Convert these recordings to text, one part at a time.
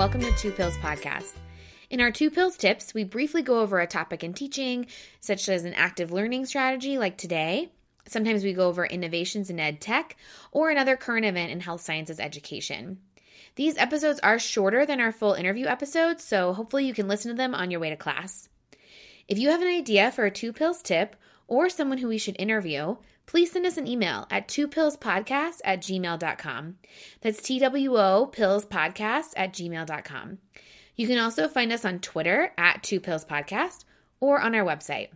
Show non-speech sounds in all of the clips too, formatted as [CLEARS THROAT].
welcome to Two Pills Podcast. In our Two Pills tips, we briefly go over a topic in teaching, such as an active learning strategy like today. Sometimes we go over innovations in ed tech or another current event in health sciences education. These episodes are shorter than our full interview episodes, so hopefully you can listen to them on your way to class. If you have an idea for a Two Pills tip or someone who we should interview, please send us an email at twopillspodcast at gmail.com. That's T-W-O pillspodcast at gmail.com. You can also find us on Twitter at Two Pills Podcast or on our website.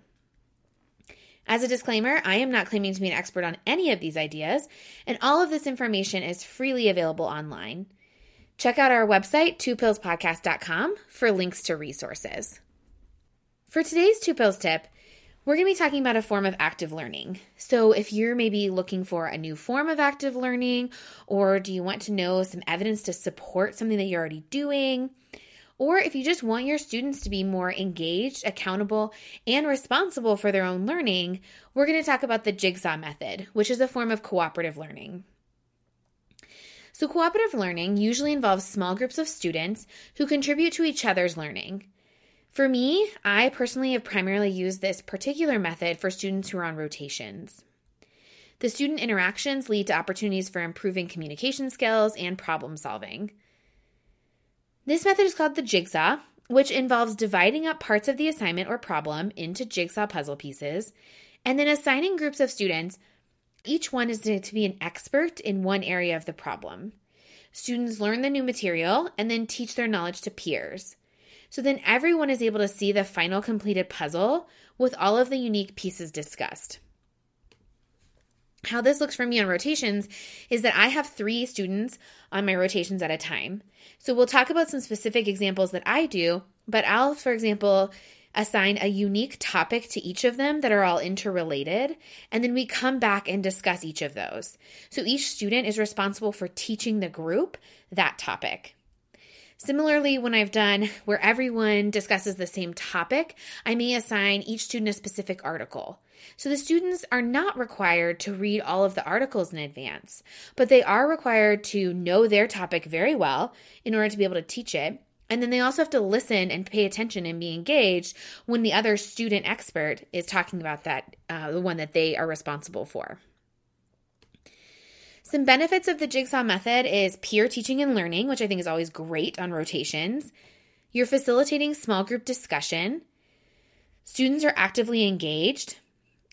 As a disclaimer, I am not claiming to be an expert on any of these ideas, and all of this information is freely available online. Check out our website, twopillspodcast.com, for links to resources. For today's Two Pills tip, we're going to be talking about a form of active learning. So, if you're maybe looking for a new form of active learning, or do you want to know some evidence to support something that you're already doing, or if you just want your students to be more engaged, accountable, and responsible for their own learning, we're going to talk about the jigsaw method, which is a form of cooperative learning. So, cooperative learning usually involves small groups of students who contribute to each other's learning. For me, I personally have primarily used this particular method for students who are on rotations. The student interactions lead to opportunities for improving communication skills and problem solving. This method is called the jigsaw, which involves dividing up parts of the assignment or problem into jigsaw puzzle pieces and then assigning groups of students. Each one is to be an expert in one area of the problem. Students learn the new material and then teach their knowledge to peers. So then everyone is able to see the final completed puzzle with all of the unique pieces discussed. How this looks for me on rotations is that I have three students on my rotations at a time. So we'll talk about some specific examples that I do, but I'll, for example, assign a unique topic to each of them that are all interrelated, and then we come back and discuss each of those. So each student is responsible for teaching the group that topic. Similarly, when I've done where everyone discusses the same topic, I may assign each student a specific article. So the students are not required to read all of the articles in advance, but they are required to know their topic very well in order to be able to teach it. And then they also have to listen and pay attention and be engaged when the other student expert is talking about that, uh, the one that they are responsible for. Some benefits of the jigsaw method is peer teaching and learning, which I think is always great on rotations. You're facilitating small group discussion. Students are actively engaged.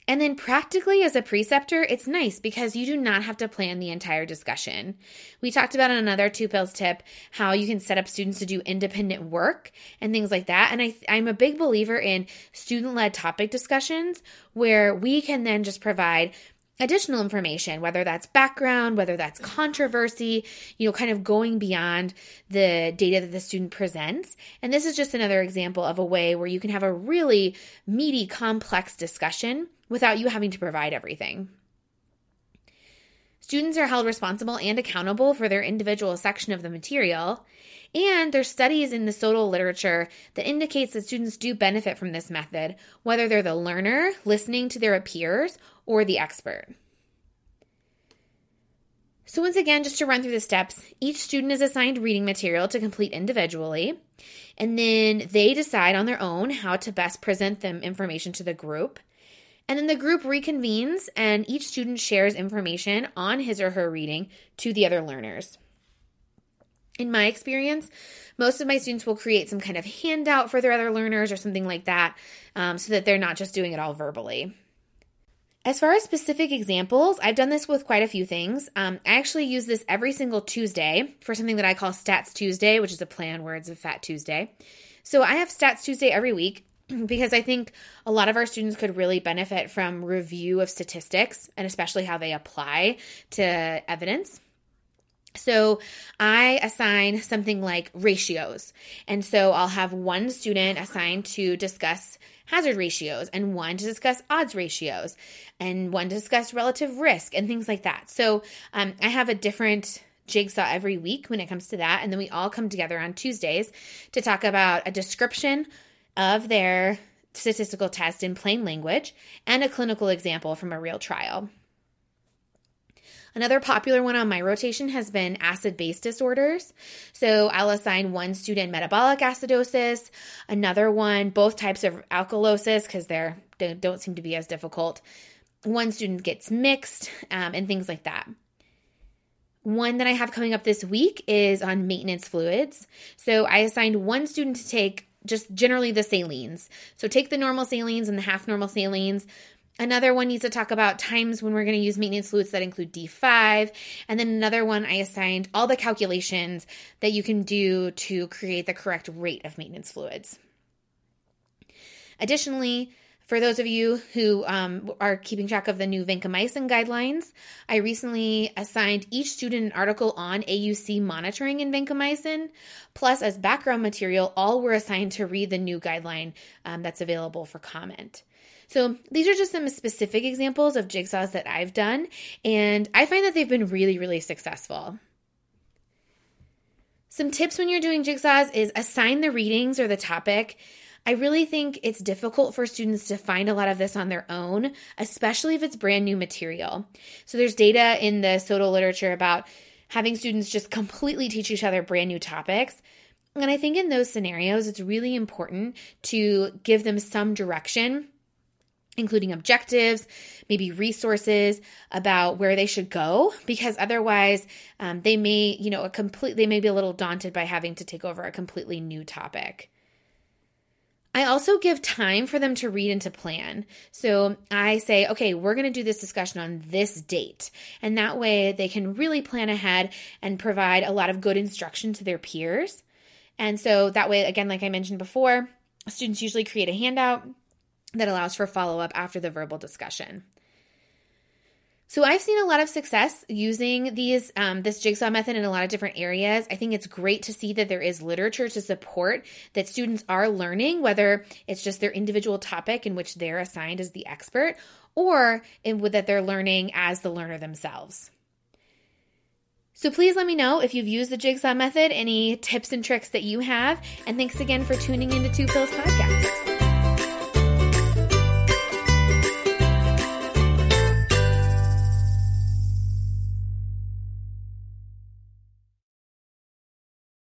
And then, practically, as a preceptor, it's nice because you do not have to plan the entire discussion. We talked about in another two pills tip how you can set up students to do independent work and things like that. And I, I'm a big believer in student led topic discussions where we can then just provide additional information, whether that's background, whether that's controversy, you know, kind of going beyond the data that the student presents. And this is just another example of a way where you can have a really meaty, complex discussion without you having to provide everything. Students are held responsible and accountable for their individual section of the material. And there's studies in the SOTL literature that indicates that students do benefit from this method, whether they're the learner listening to their peers or the expert. So, once again, just to run through the steps, each student is assigned reading material to complete individually, and then they decide on their own how to best present them information to the group. And then the group reconvenes, and each student shares information on his or her reading to the other learners. In my experience, most of my students will create some kind of handout for their other learners or something like that um, so that they're not just doing it all verbally. As far as specific examples, I've done this with quite a few things. Um, I actually use this every single Tuesday for something that I call Stats Tuesday, which is a play on words of Fat Tuesday. So I have Stats Tuesday every week [CLEARS THROAT] because I think a lot of our students could really benefit from review of statistics and especially how they apply to evidence. So I assign something like ratios. And so I'll have one student assigned to discuss hazard ratios and one to discuss odds ratios and one to discuss relative risk and things like that. So um, I have a different jigsaw every week when it comes to that. And then we all come together on Tuesdays to talk about a description of their statistical test in plain language and a clinical example from a real trial. Another popular one on my rotation has been acid base disorders. So I'll assign one student metabolic acidosis, another one, both types of alkalosis, because they're, they don't seem to be as difficult. One student gets mixed um, and things like that. One that I have coming up this week is on maintenance fluids. So I assigned one student to take just generally the salines. So take the normal salines and the half normal salines. Another one needs to talk about times when we're going to use maintenance fluids that include D5. And then another one, I assigned all the calculations that you can do to create the correct rate of maintenance fluids. Additionally, for those of you who um, are keeping track of the new vancomycin guidelines, I recently assigned each student an article on AUC monitoring in vancomycin. Plus, as background material, all were assigned to read the new guideline um, that's available for comment. So, these are just some specific examples of jigsaws that I've done, and I find that they've been really, really successful. Some tips when you're doing jigsaws is assign the readings or the topic I really think it's difficult for students to find a lot of this on their own, especially if it's brand new material. So there's data in the SOTL literature about having students just completely teach each other brand new topics. And I think in those scenarios, it's really important to give them some direction including objectives, maybe resources about where they should go, because otherwise um, they may, you know, a complete they may be a little daunted by having to take over a completely new topic. Also give time for them to read and to plan. So I say, okay, we're going to do this discussion on this date. And that way they can really plan ahead and provide a lot of good instruction to their peers. And so that way, again, like I mentioned before, students usually create a handout that allows for follow up after the verbal discussion. So I've seen a lot of success using these um, this jigsaw method in a lot of different areas. I think it's great to see that there is literature to support that students are learning, whether it's just their individual topic in which they're assigned as the expert, or in that they're learning as the learner themselves. So please let me know if you've used the jigsaw method, any tips and tricks that you have, and thanks again for tuning into Two Pills Podcast.